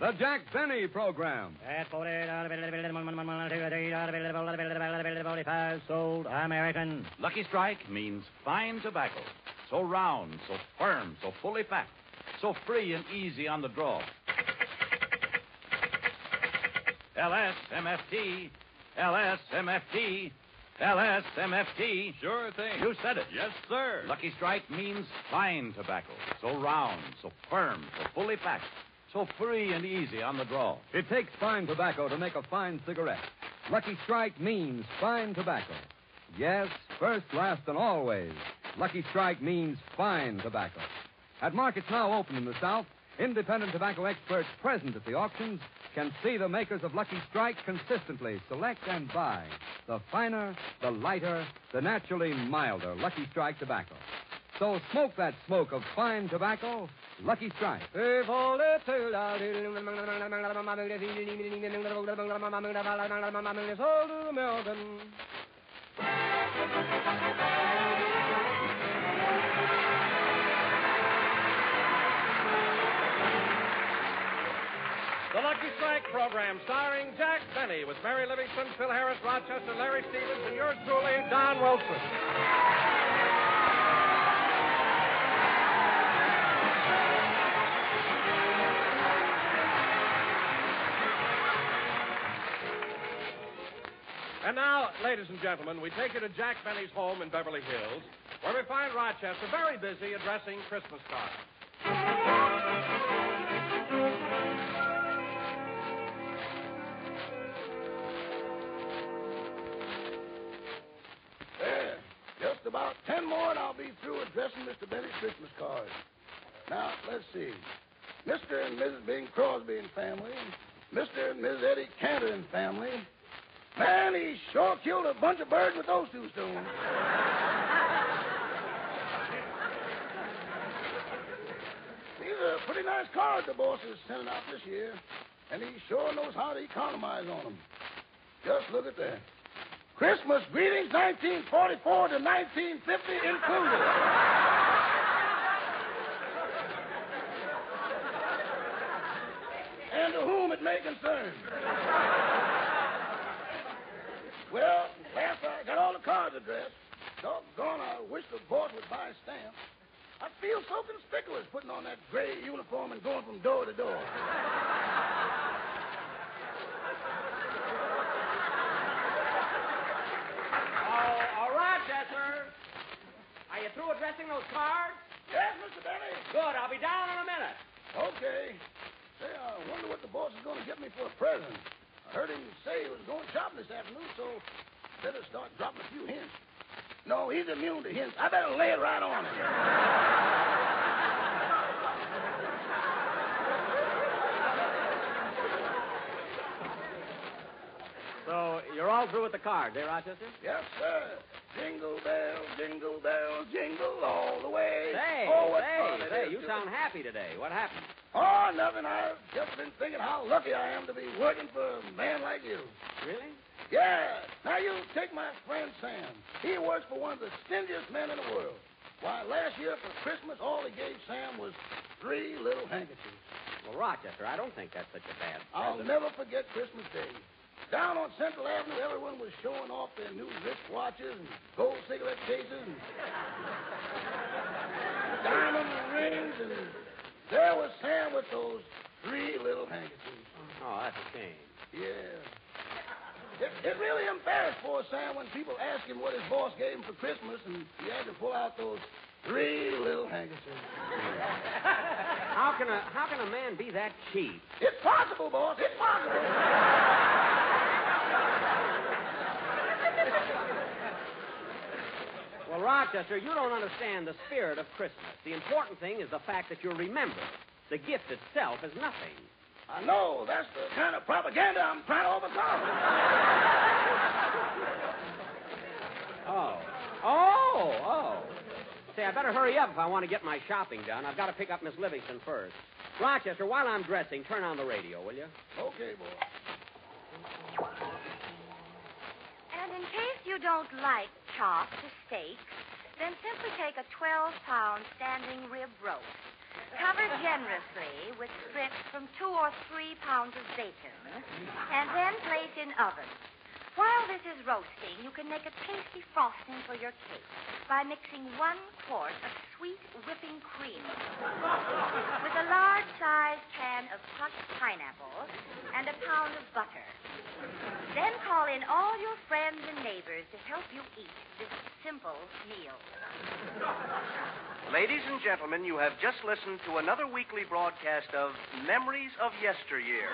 The Jack Benny Program. At 40, sold American. Lucky Strike means fine tobacco. So round, so firm, so fully packed, so free and easy on the draw. LSMFT, LSMFT, LSMFT. Sure thing. You said it. Yes, sir. Lucky Strike means fine tobacco. So round, so firm, so fully packed, so free and easy on the draw. It takes fine tobacco to make a fine cigarette. Lucky Strike means fine tobacco. Yes, first, last, and always. Lucky Strike means fine tobacco. At markets now open in the South, independent tobacco experts present at the auctions can see the makers of Lucky Strike consistently select and buy the finer, the lighter, the naturally milder Lucky Strike tobacco. So smoke that smoke of fine tobacco, Lucky Strike. The Lucky Strike program starring Jack Benny with Mary Livingstone, Phil Harris, Rochester, Larry Stevens, and yours truly, Don Wilson. And now, ladies and gentlemen, we take you to Jack Benny's home in Beverly Hills, where we find Rochester very busy addressing Christmas cards. There. Just about ten more and I'll be through addressing Mr. Benny's Christmas card. Now, let's see. Mr. and Mrs. Bing Crosby and family. Mr. and Mrs. Eddie Cantor and family. Man, he sure killed a bunch of birds with those two stones. These are pretty nice cards the boss is sending out this year. And he sure knows how to economize on them. Just look at that. Christmas greetings 1944 to 1950 included. and to whom it may concern. Well, last I got all the cards addressed. Doggone, I wish the boss would buy a stamp. I feel so conspicuous putting on that gray uniform and going from door to door. Oh, all right, Chester. Are you through addressing those cards? Yes, Mr. Benny. Good. I'll be down in a minute. Okay. Say, I wonder what the boss is going to get me for a present. I heard him say he was going shopping this afternoon, so better start dropping a few hints. No, he's immune to hints. I better lay it right on him. So you're all through with the cards, eh, Rochester? Yes, sir. Jingle bells, jingle bells, jingle all the way. Say, oh, what say, fun say, you sound happy today. What happened? Oh, nothing. I've just been thinking how lucky I am to be working for a man like you. Really? Yeah. Now you take my friend Sam. He works for one of the stingiest men in the world. Why, last year for Christmas, all he gave Sam was three little handkerchiefs. Well, Rochester, I don't think that's such a bad I'll never forget Christmas Day. Down on Central Avenue, everyone was showing off their new wrist watches and gold cigarette cases and diamond rings, and there was Sam with those three little handkerchiefs. Oh, that's a shame. Yeah. It, it really embarrassed poor Sam when people asked him what his boss gave him for Christmas, and he had to pull out those three little handkerchiefs. How can a how can a man be that cheap? It's possible, boss. It's possible. Well, Rochester, you don't understand the spirit of Christmas. The important thing is the fact that you're remembered. The gift itself is nothing. I know. That's the kind of propaganda I'm trying to overcome. Oh. Oh, oh. Say, I better hurry up if I want to get my shopping done. I've got to pick up Miss Livingstone first. Rochester, while I'm dressing, turn on the radio, will you? Okay, boy. And in case you don't like chops or steaks, then simply take a 12 pound standing rib roast. Cover generously with strips from two or three pounds of bacon, and then place in oven. While this is roasting, you can make a tasty frosting for your cake by mixing one quart of sweet whipping cream with a large sized can of crushed pineapple and a pound of butter. Then call in all your friends and neighbors to help you eat this simple meal. Ladies and gentlemen, you have just listened to another weekly broadcast of Memories of Yesteryear.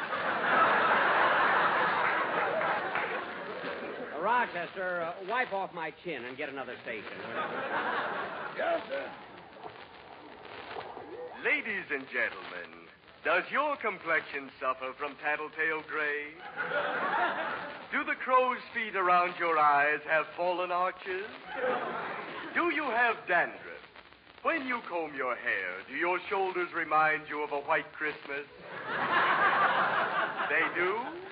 Rochester, uh, wipe off my chin and get another station. Yes, sir. Ladies and gentlemen, does your complexion suffer from tattletale gray? Do the crow's feet around your eyes have fallen arches? Do you have dandruff? When you comb your hair, do your shoulders remind you of a white Christmas? they do?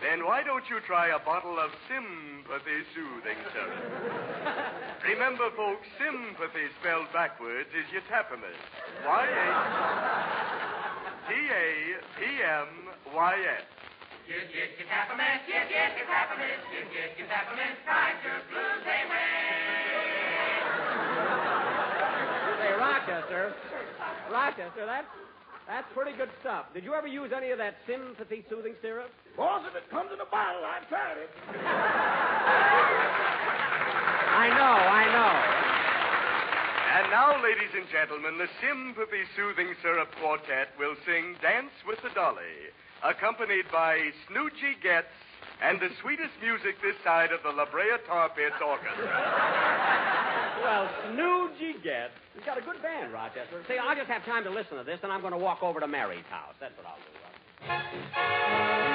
Then why don't you try a bottle of sympathy soothing syrup? Remember, folks, sympathy spelled backwards is yatapamist. Y-A... T-A-P-M-Y-S. Say, Rochester, Rochester, that's that's pretty good stuff. Did you ever use any of that sympathy soothing syrup? Boss, if it comes in a bottle, I've tried it. I know, I know. And now, ladies and gentlemen, the Sympathy Soothing Syrup Quartet will sing Dance with the Dolly, accompanied by Snoochie Getz and the sweetest music this side of the La Brea Tar Pits Orchestra. Well, Snoogy gets. He's got a good band, Rochester. See, I'll just have time to listen to this, and I'm going to walk over to Mary's house. That's what I'll do.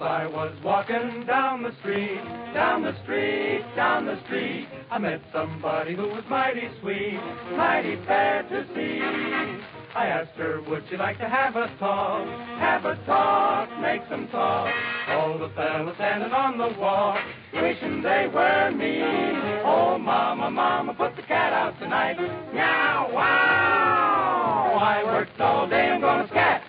I was walking down the street, down the street, down the street, I met somebody who was mighty sweet, mighty fair to see. I asked her, would she like to have a talk, have a talk, make some talk. All the fellas standing on the walk, wishing they were me. Oh, mama, mama, put the cat out tonight. Meow, wow. I worked all day, I'm gonna scat.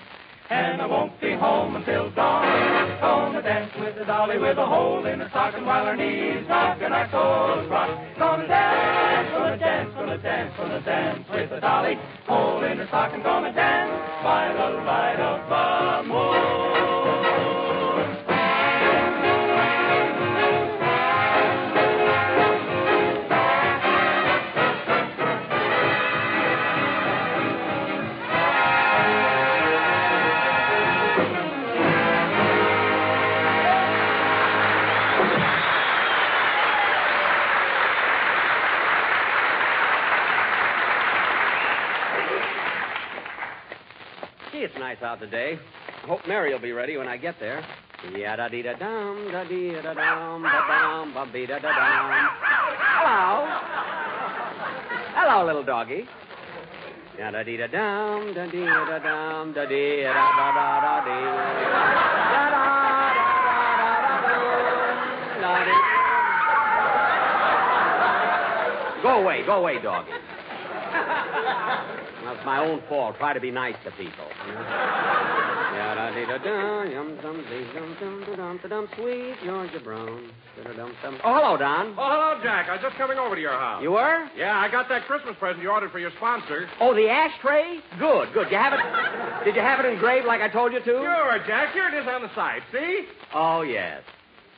And I won't be home until dawn. Gonna dance with the dolly with a hole in her stocking while her knees rock and our toes rock. Gonna dance, gonna dance, gonna dance, gonna dance with the dolly. Hole in her stocking, gonna dance by the light of the moon. Out today. I hope Mary will be ready when I get there. Dee da dum, da dee da dum, ba dum, ba da da dum. Hello. Hello, little doggy. Yada dee da dum, da dee da dum, da dee da da da da dee. Go away, go away, doggy. Well, it's my own fault. Try to be nice to people. Sweet Georgia Brown. Oh, hello, Don. Oh, hello, Jack. I was just coming over to your house. You were? Yeah, I got that Christmas present you ordered for your sponsor. Oh, the ashtray? Good, good. You have it? Did you have it engraved like I told you to? Sure, Jack. Here it is on the side. See? Oh, yes.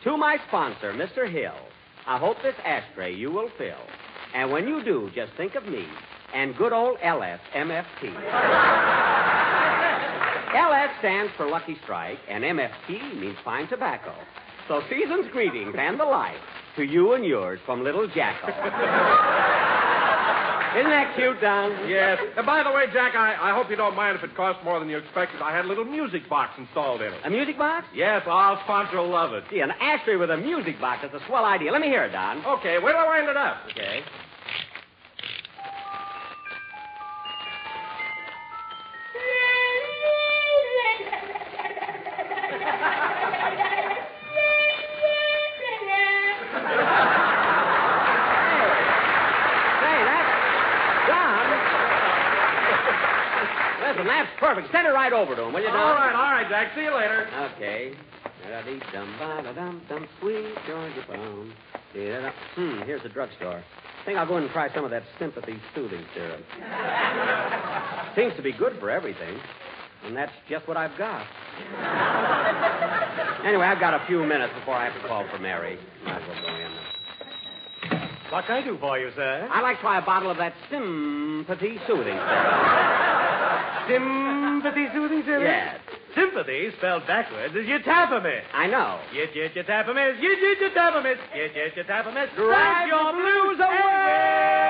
To my sponsor, Mr. Hill, I hope this ashtray you will fill. And when you do, just think of me and good old LS MFT. LS stands for Lucky Strike, and MFT means fine tobacco. So season's greetings and the like to you and yours from Little Jacko. Isn't that cute, Don? Yes. And by the way, Jack, I, I hope you don't mind if it costs more than you expected. I had a little music box installed in it. A music box? Yes, our sponsor will love it. Gee, an ashtray with a music box. That's a swell idea. Let me hear it, Don. Okay, where do I wind it up? Okay. Say, perfect. Send it right over to him, will you, Don? All right, all right, Jack. See you later. Okay. Da-dee-dum, ba-da-dum, dum, sweet Georgia plum. Da-da-dum. Hmm, here's the drugstore. I think I'll go in and try some of that sympathy soothing syrup. Seems to be good for everything. And that's just what I've got. anyway, I've got a few minutes before I have to call for Mary. Might as well go in. What can I do for you, sir? I'd like to try a bottle of that sympathy soothing syrup. Sympathy soothing syrup? Yes. Sympathy, spelled backwards, is yatapamist. I know. Yit, yit, yatapamist. Yit, yit, yatapamist. Yit, yit, yatapamist. Drive Drive your blues away!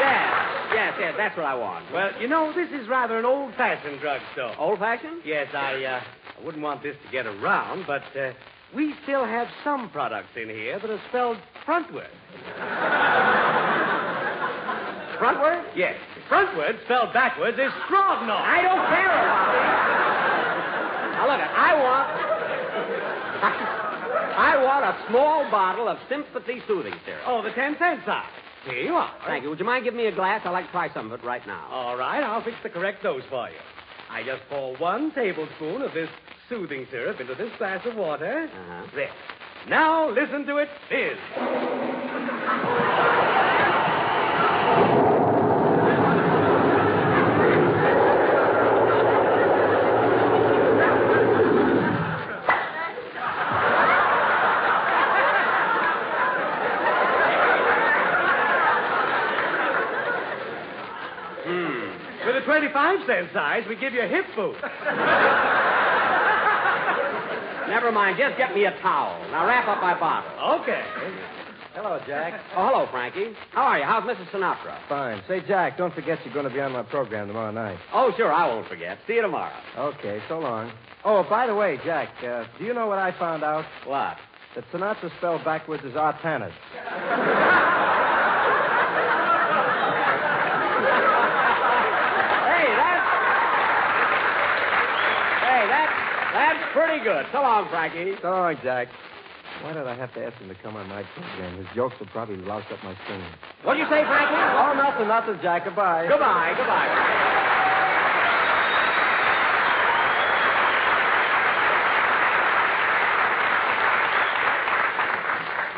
Yes, yes, yes, that's what I want. Well, you know, this is rather an old-fashioned drugstore. Old fashioned? Yes, I, uh, I wouldn't want this to get around, but uh, we still have some products in here that are spelled frontward. Frontward? Yes. Frontward, spelled backwards, is Strodnor. I don't care about it. Now look, I want. I want a small bottle of sympathy soothing syrup. Oh, the ten cent size. Here you are. Thank you. Would you mind giving me a glass? I'd like to try some of it right now. All right, I'll fix the correct dose for you. I just pour one tablespoon of this soothing syrup into this glass of water. Uh-huh. There. Now listen to it fizz. Hmm. 25 cent size, we give you a hip boost. Never mind. Just get me a towel. Now wrap up my bottle. Okay. Hello, Jack. Oh, hello, Frankie. How are you? How's Mrs. Sinatra? Fine. Say, Jack, don't forget you're going to be on my program tomorrow night. Oh, sure. I won't forget. See you tomorrow. Okay, so long. Oh, by the way, Jack, uh, do you know what I found out? What? That Sinatra spelled backwards is Artanis. Hey, that's. Hey, that's that's pretty good. So long, Frankie. So long, Jack. Why did I have to ask him to come on my program? His jokes will probably louse up my singing. What'd you say, Frankie? Oh, nothing, nothing, Jack. Goodbye. Goodbye, goodbye.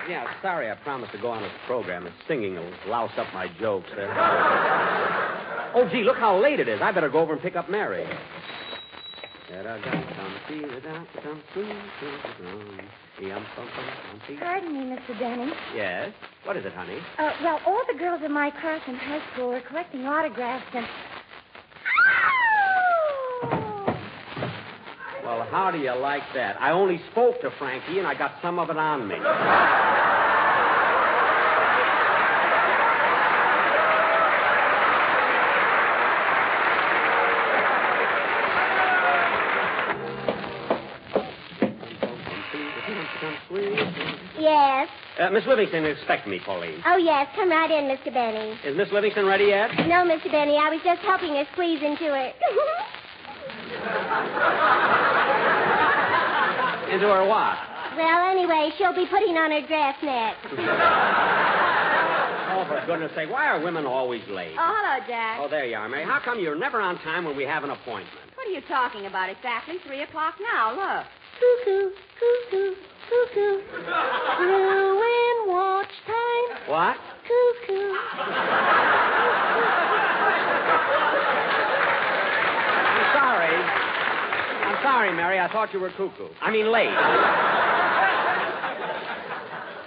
Yeah, sorry I promised to go on this program. The singing will louse up my jokes there. Eh? oh, gee, look how late it is. I better go over and pick up Mary. Pardon me, Mr. Denny. Yes? What is it, honey? Uh, well, all the girls in my class in high school were collecting autographs and. Well, how do you like that? I only spoke to Frankie, and I got some of it on me. Uh, Miss Livingstone is expecting me, Pauline. Oh, yes. Come right in, Mr. Benny. Is Miss Livingstone ready yet? No, Mr. Benny. I was just helping her squeeze into it. Into her what? well, anyway, she'll be putting on her dress next. Oh, for goodness sake, why are women always late? Oh, hello, Jack. Oh, there you are, Mary. How come you're never on time when we have an appointment? What are you talking about exactly? Three o'clock now. Look. Cuckoo, cuckoo, cuckoo. Ruin watch time. What? Cuckoo. I'm sorry. I'm sorry, Mary. I thought you were cuckoo. I mean, late.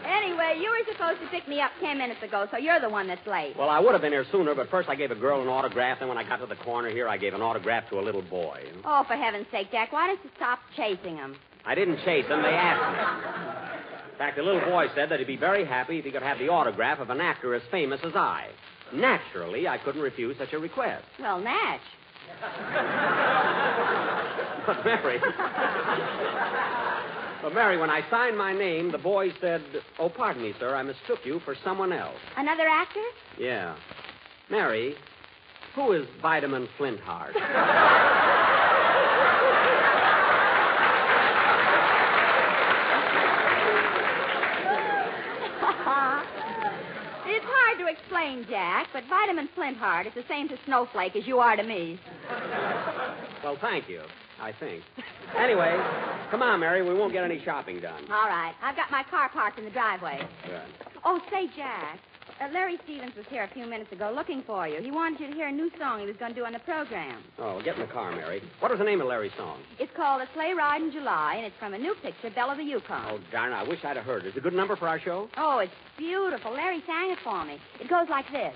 Anyway, you were supposed to pick me up ten minutes ago, so you're the one that's late. Well, I would have been here sooner, but first I gave a girl an autograph, then when I got to the corner here, I gave an autograph to a little boy. Oh, for heaven's sake, Jack, why don't you stop chasing him? I didn't chase them. They asked me. In fact, the little boy said that he'd be very happy if he could have the autograph of an actor as famous as I. Naturally, I couldn't refuse such a request. Well, Natch. But, Mary. but, Mary, when I signed my name, the boy said, Oh, pardon me, sir, I mistook you for someone else. Another actor? Yeah. Mary, who is Vitamin Flintheart? it's hard to explain, Jack, but Vitamin Flintheart is the same to Snowflake as you are to me. well, thank you, I think. Anyway, come on, Mary. We won't get any shopping done. All right. I've got my car parked in the driveway. Good. Oh, say, Jack. Uh, Larry Stevens was here a few minutes ago looking for you. He wanted you to hear a new song he was going to do on the program. Oh, well, get in the car, Mary. What was the name of Larry's song? It's called A Sleigh Ride in July, and it's from a new picture, Belle of the Yukon. Oh, darn, I wish I'd have heard. Is it a good number for our show? Oh, it's beautiful. Larry sang it for me. It goes like this.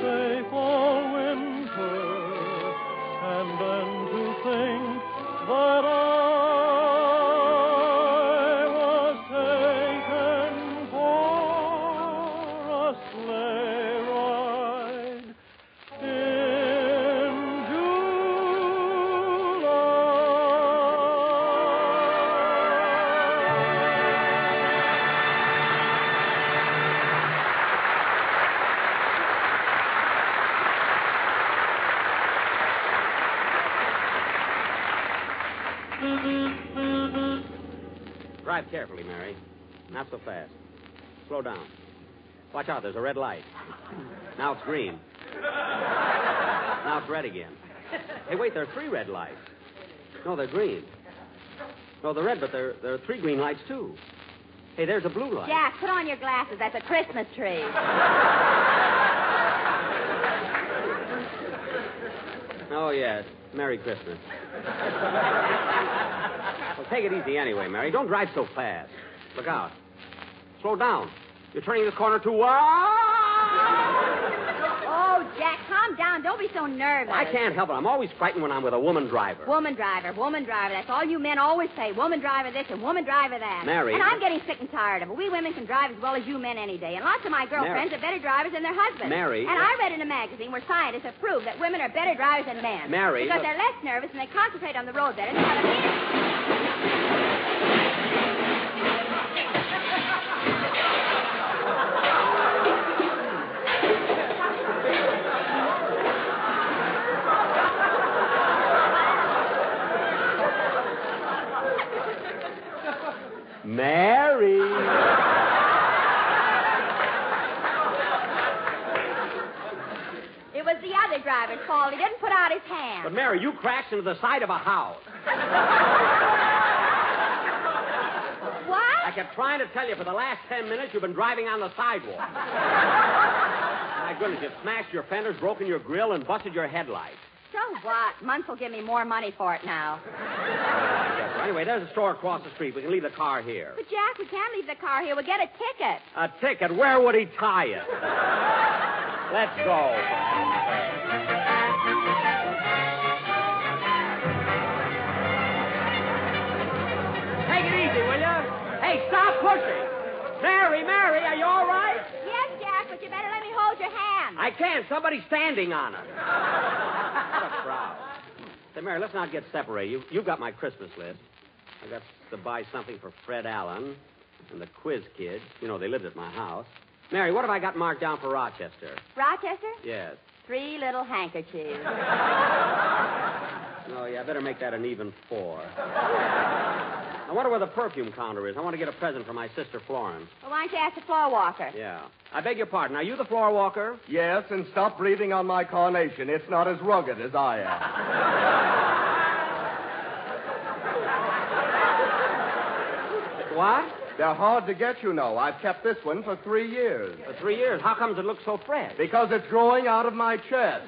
dreams were Drive carefully, Mary. Not so fast. Slow down. Watch out, there's a red light. Now it's green. Now it's red again. Hey, wait, there are three red lights. No, they're green. No, they're red, but there, there are three green lights, too. Hey, there's a blue light. Jack, put on your glasses. That's a Christmas tree. Oh, yes. Merry Christmas. Well, take it easy anyway, Mary. Don't drive so fast. Look out. Slow down. You're turning the corner too. Oh, Jack, calm down. Don't be so nervous. I can't help it. I'm always frightened when I'm with a woman driver. Woman driver, woman driver. That's all you men always say. Woman driver this and woman driver that. Mary. And I'm getting sick and tired of it. We women can drive as well as you men any day. And lots of my girlfriends Mary. are better drivers than their husbands. Mary. And I read in a magazine where scientists have proved that women are better drivers than men. Mary, Because look- they're less nervous and they concentrate on the road better. They have a meaning. Mary. It was the other driver. driver's fault. He didn't put out his hand. But, Mary, you crashed into the side of a house. I kept trying to tell you for the last ten minutes you've been driving on the sidewalk. My goodness, you've smashed your fenders, broken your grill, and busted your headlights. So what? Muntz will give me more money for it now. Yes, anyway, there's a store across the street. We can leave the car here. But, Jack, we can't leave the car here. We'll get a ticket. A ticket? Where would he tie it? Let's go. Mary, Mary, are you all right? Yes, Jack, but you better let me hold your hand. I can't. Somebody's standing on it. what a crowd. Say, Mary, let's not get separated. You, you've got my Christmas list. I got to buy something for Fred Allen and the Quiz Kids. You know, they lived at my house. Mary, what have I got marked down for Rochester? Rochester? Yes. Three little handkerchiefs. No, oh, yeah, I better make that an even four. I wonder where the perfume counter is. I want to get a present for my sister Florence. Well, why don't you ask the floor walker? Yeah. I beg your pardon. Are you the floor walker? Yes, and stop breathing on my carnation. It's not as rugged as I am. What? They're hard to get, you know. I've kept this one for three years. For three years. How comes it looks so fresh? Because it's growing out of my chest.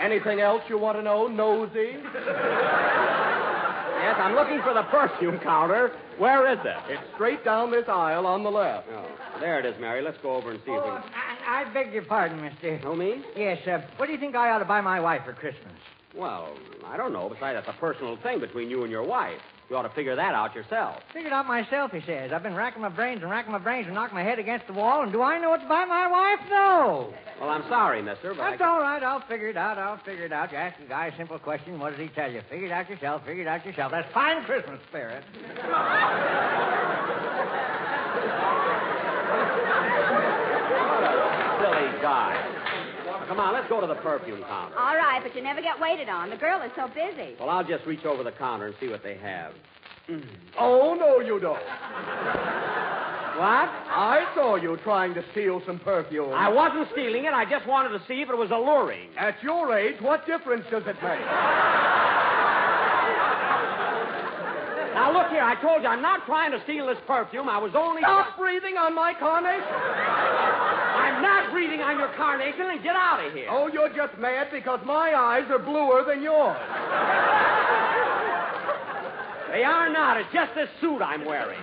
Anything else you want to know, nosy? Yes, I'm looking for the perfume counter. Where is it? It's straight down this aisle on the left. Oh, there it is, Mary. Let's go over and see if we Oh, can. I, I beg your pardon, mister. Oh, me? Yes, uh, what do you think I ought to buy my wife for Christmas? Well, I don't know. Besides, that's a personal thing between you and your wife. You ought to figure that out yourself. Figured out myself, he says. I've been racking my brains and racking my brains and knocking my head against the wall, and do I know what to buy my wife? No. Well, I'm sorry, mister, but That's all right. I'll figure it out. I'll figure it out. You ask the guy a simple question. What does he tell you? Figure it out yourself. Figure it out yourself. That's fine Christmas spirit. Silly guy. Come on, let's go to the perfume counter. All right, but you never get waited on. The girl is so busy. Well, I'll just reach over the counter and see what they have. Mm. Oh, no, you don't. What? I saw you trying to steal some perfume. I wasn't stealing it. I just wanted to see if it was alluring. At your age, what difference does it make? Now, look here. I told you I'm not trying to steal this perfume. I was only. Stop breathing on my carnation. I'm not breathing on your carnation and get out of here. Oh, you're just mad because my eyes are bluer than yours. They are not. It's just this suit I'm wearing.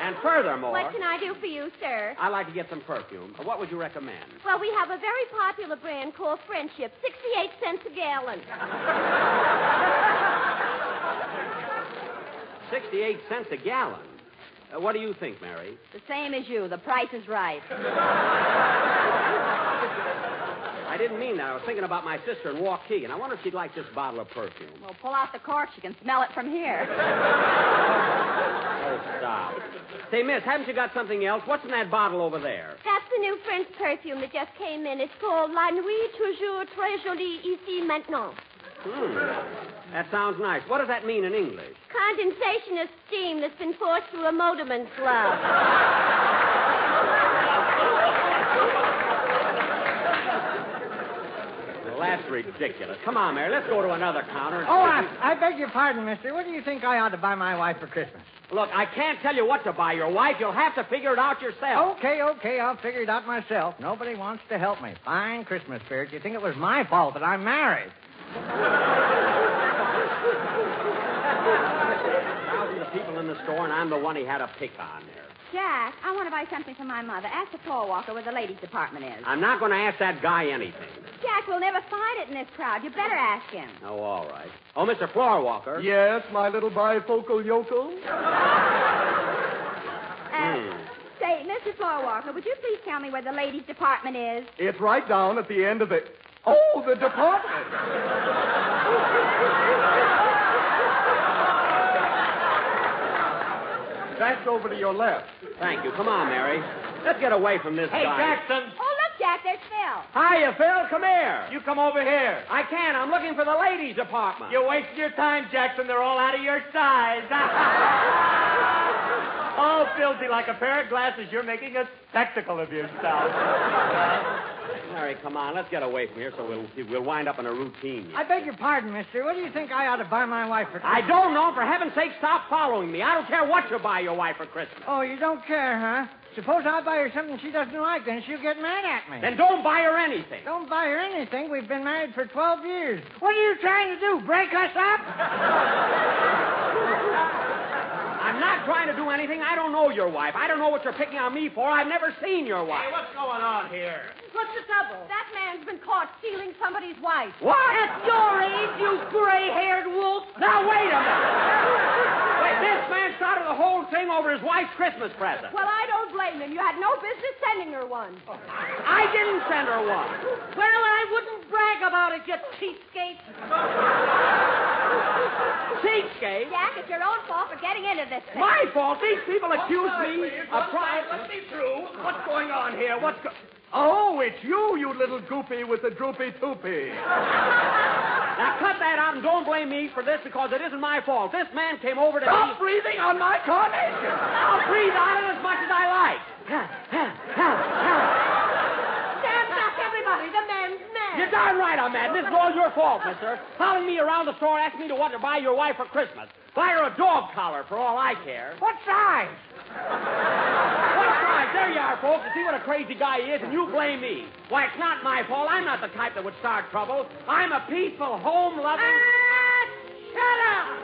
And furthermore, What can I do for you, sir? I'd like to get some perfume. What would you recommend? Well, we have a very popular brand called Friendship, 68 cents a gallon. 68 cents a gallon. Uh, what do you think, Mary? The same as you. The price is right. I didn't mean that. I was thinking about my sister in Waukee, and I wonder if she'd like this bottle of perfume. Well, pull out the cork. You can smell it from here. Oh, stop. Say, miss, haven't you got something else? What's in that bottle over there? That's the new French perfume that just came in. It's called La Nuit Toujours Très Jolie Ici Maintenant. Hmm. That sounds nice. What does that mean in English? Condensation of steam that's been forced through a motorman's glove. Well, that's ridiculous. Come on, Mary. Let's go to another counter. and Oh, see if I, I beg your pardon, mister. What do you think I ought to buy my wife for Christmas? we- Look, I can't tell you what to buy your wife. You'll have to figure it out yourself. Okay, okay, I'll figure it out myself. Nobody wants to help me. Fine Christmas spirit. You think it was my fault that I'm married? Thousands of people in the store, and I'm the one he had a pick on there. Jack, I want to buy something for my mother. Ask the floor walker where the ladies' department is. I'm not going to ask that guy anything. Jack, we'll never find it in this crowd. You better ask him. Oh, all right. Oh, Mr. Floorwalker. Yes, my little bifocal yokel. Uh, Say, Mr. Floorwalker, would you please tell me where the ladies' department is? It's right down at the end of the. Oh, the department. That's over to your left. Thank you. Come on, Mary. Let's get away from this Hey, guy. Jackson. Oh, look, Jack, there's Phil. Hiya, Phil. Come here. You come over here. I can't. I'm looking for the ladies' department. You're wasting your time, Jackson. They're all out of your size. all filthy like a pair of glasses. You're making a spectacle of yourself. Larry, come on. Let's get away from here so we'll, we'll wind up in a routine. I beg your pardon, mister. What do you think I ought to buy my wife for Christmas? I don't know. For heaven's sake, stop following me. I don't care what you buy your wife for Christmas. Oh, you don't care, huh? Suppose I buy her something she doesn't like, then she'll get mad at me. Then don't buy her anything. Don't buy her anything. We've been married for 12 years. What are you trying to do? Break us up? I'm not trying to do anything. I don't know your wife. I don't know what you're picking on me for. I've never seen your wife. Hey, what's going on here? What's the trouble? That man's been caught stealing somebody's wife. What? At your age, you gray-haired wolf. Now, wait a minute. Wait, this man started the whole thing over his wife's Christmas present. Well, I don't blame him. You had no business sending her one. I didn't send her one. Well, I wouldn't brag about it, you cheapskate. Cheapskate? Jack, it's your own fault for getting into this thing. My fault. These people accuse me of trying. Let me through. What's going on here? What's go- Oh, it's you, you little goopy with the droopy toopy. Now cut that out and don't blame me for this because it isn't my fault. This man came over to Stop me. breathing on my carnation. I'll breathe on it as much as I like. Stand back, everybody. The man's mad. You're darn right I'm mad. This is all your fault, mister. Following me around the store asking me to what to buy your wife for Christmas. Buy her a dog collar for all I care. What size? What size? There you are, folks. You see what a crazy guy he is, and you blame me. Why, it's not my fault. I'm not the type that would start trouble. I'm a peaceful, home-loving... Ah, shut up.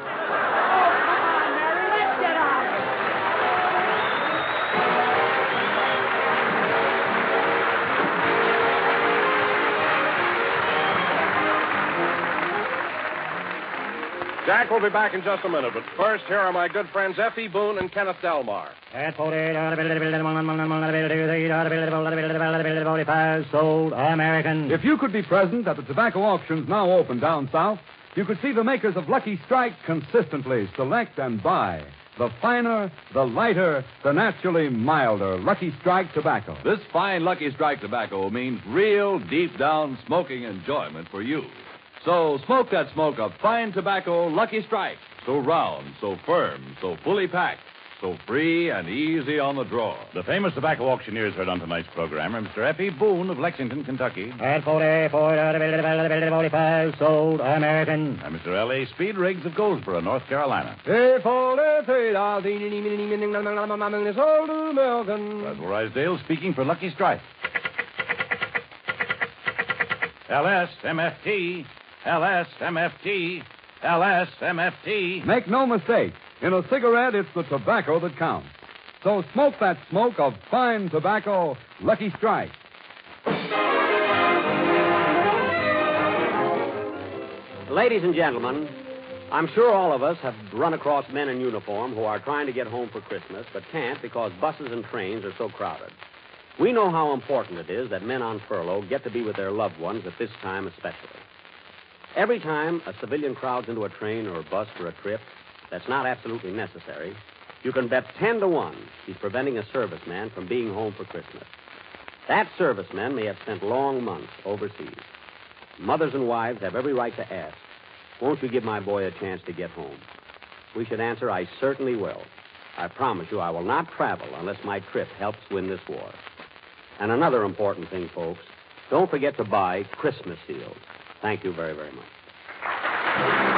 Jack will be back in just a minute, but first, here are my good friends F.E. Boone and Kenneth Delmar. sold American. If you could be present at the tobacco auctions now open down south, you could see the makers of Lucky Strike consistently select and buy the finer, the lighter, the naturally milder Lucky Strike tobacco. This fine Lucky Strike tobacco means real, deep down smoking enjoyment for you. So smoke that smoke of fine tobacco Lucky Strike. So round, so firm, so fully packed, so free and easy on the draw. The famous tobacco auctioneers heard on tonight's program are Mr. F.E. Boone of Lexington, Kentucky, At 44, sold American. and Mr. L.A. Speed Riggs of Goldsboro, North Carolina. sold American. Basil Ruysdael speaking for Lucky Strike. LSMFT, LSMFT, LSMFT. Make no mistake, in a cigarette, it's the tobacco that counts. So smoke that smoke of fine tobacco, Lucky Strike. Ladies and gentlemen, I'm sure all of us have run across men in uniform who are trying to get home for Christmas but can't because buses and trains are so crowded. We know how important it is that men on furlough get to be with their loved ones at this time especially. Every time a civilian crowds into a train or a bus for a trip that's not absolutely necessary, you can bet 10 to 1 he's preventing a serviceman from being home for Christmas. That serviceman may have spent long months overseas. Mothers and wives have every right to ask, won't you give my boy a chance to get home? We should answer, I certainly will. I promise you I will not travel unless my trip helps win this war. And another important thing, folks, don't forget to buy Christmas seals. Thank you very, very much.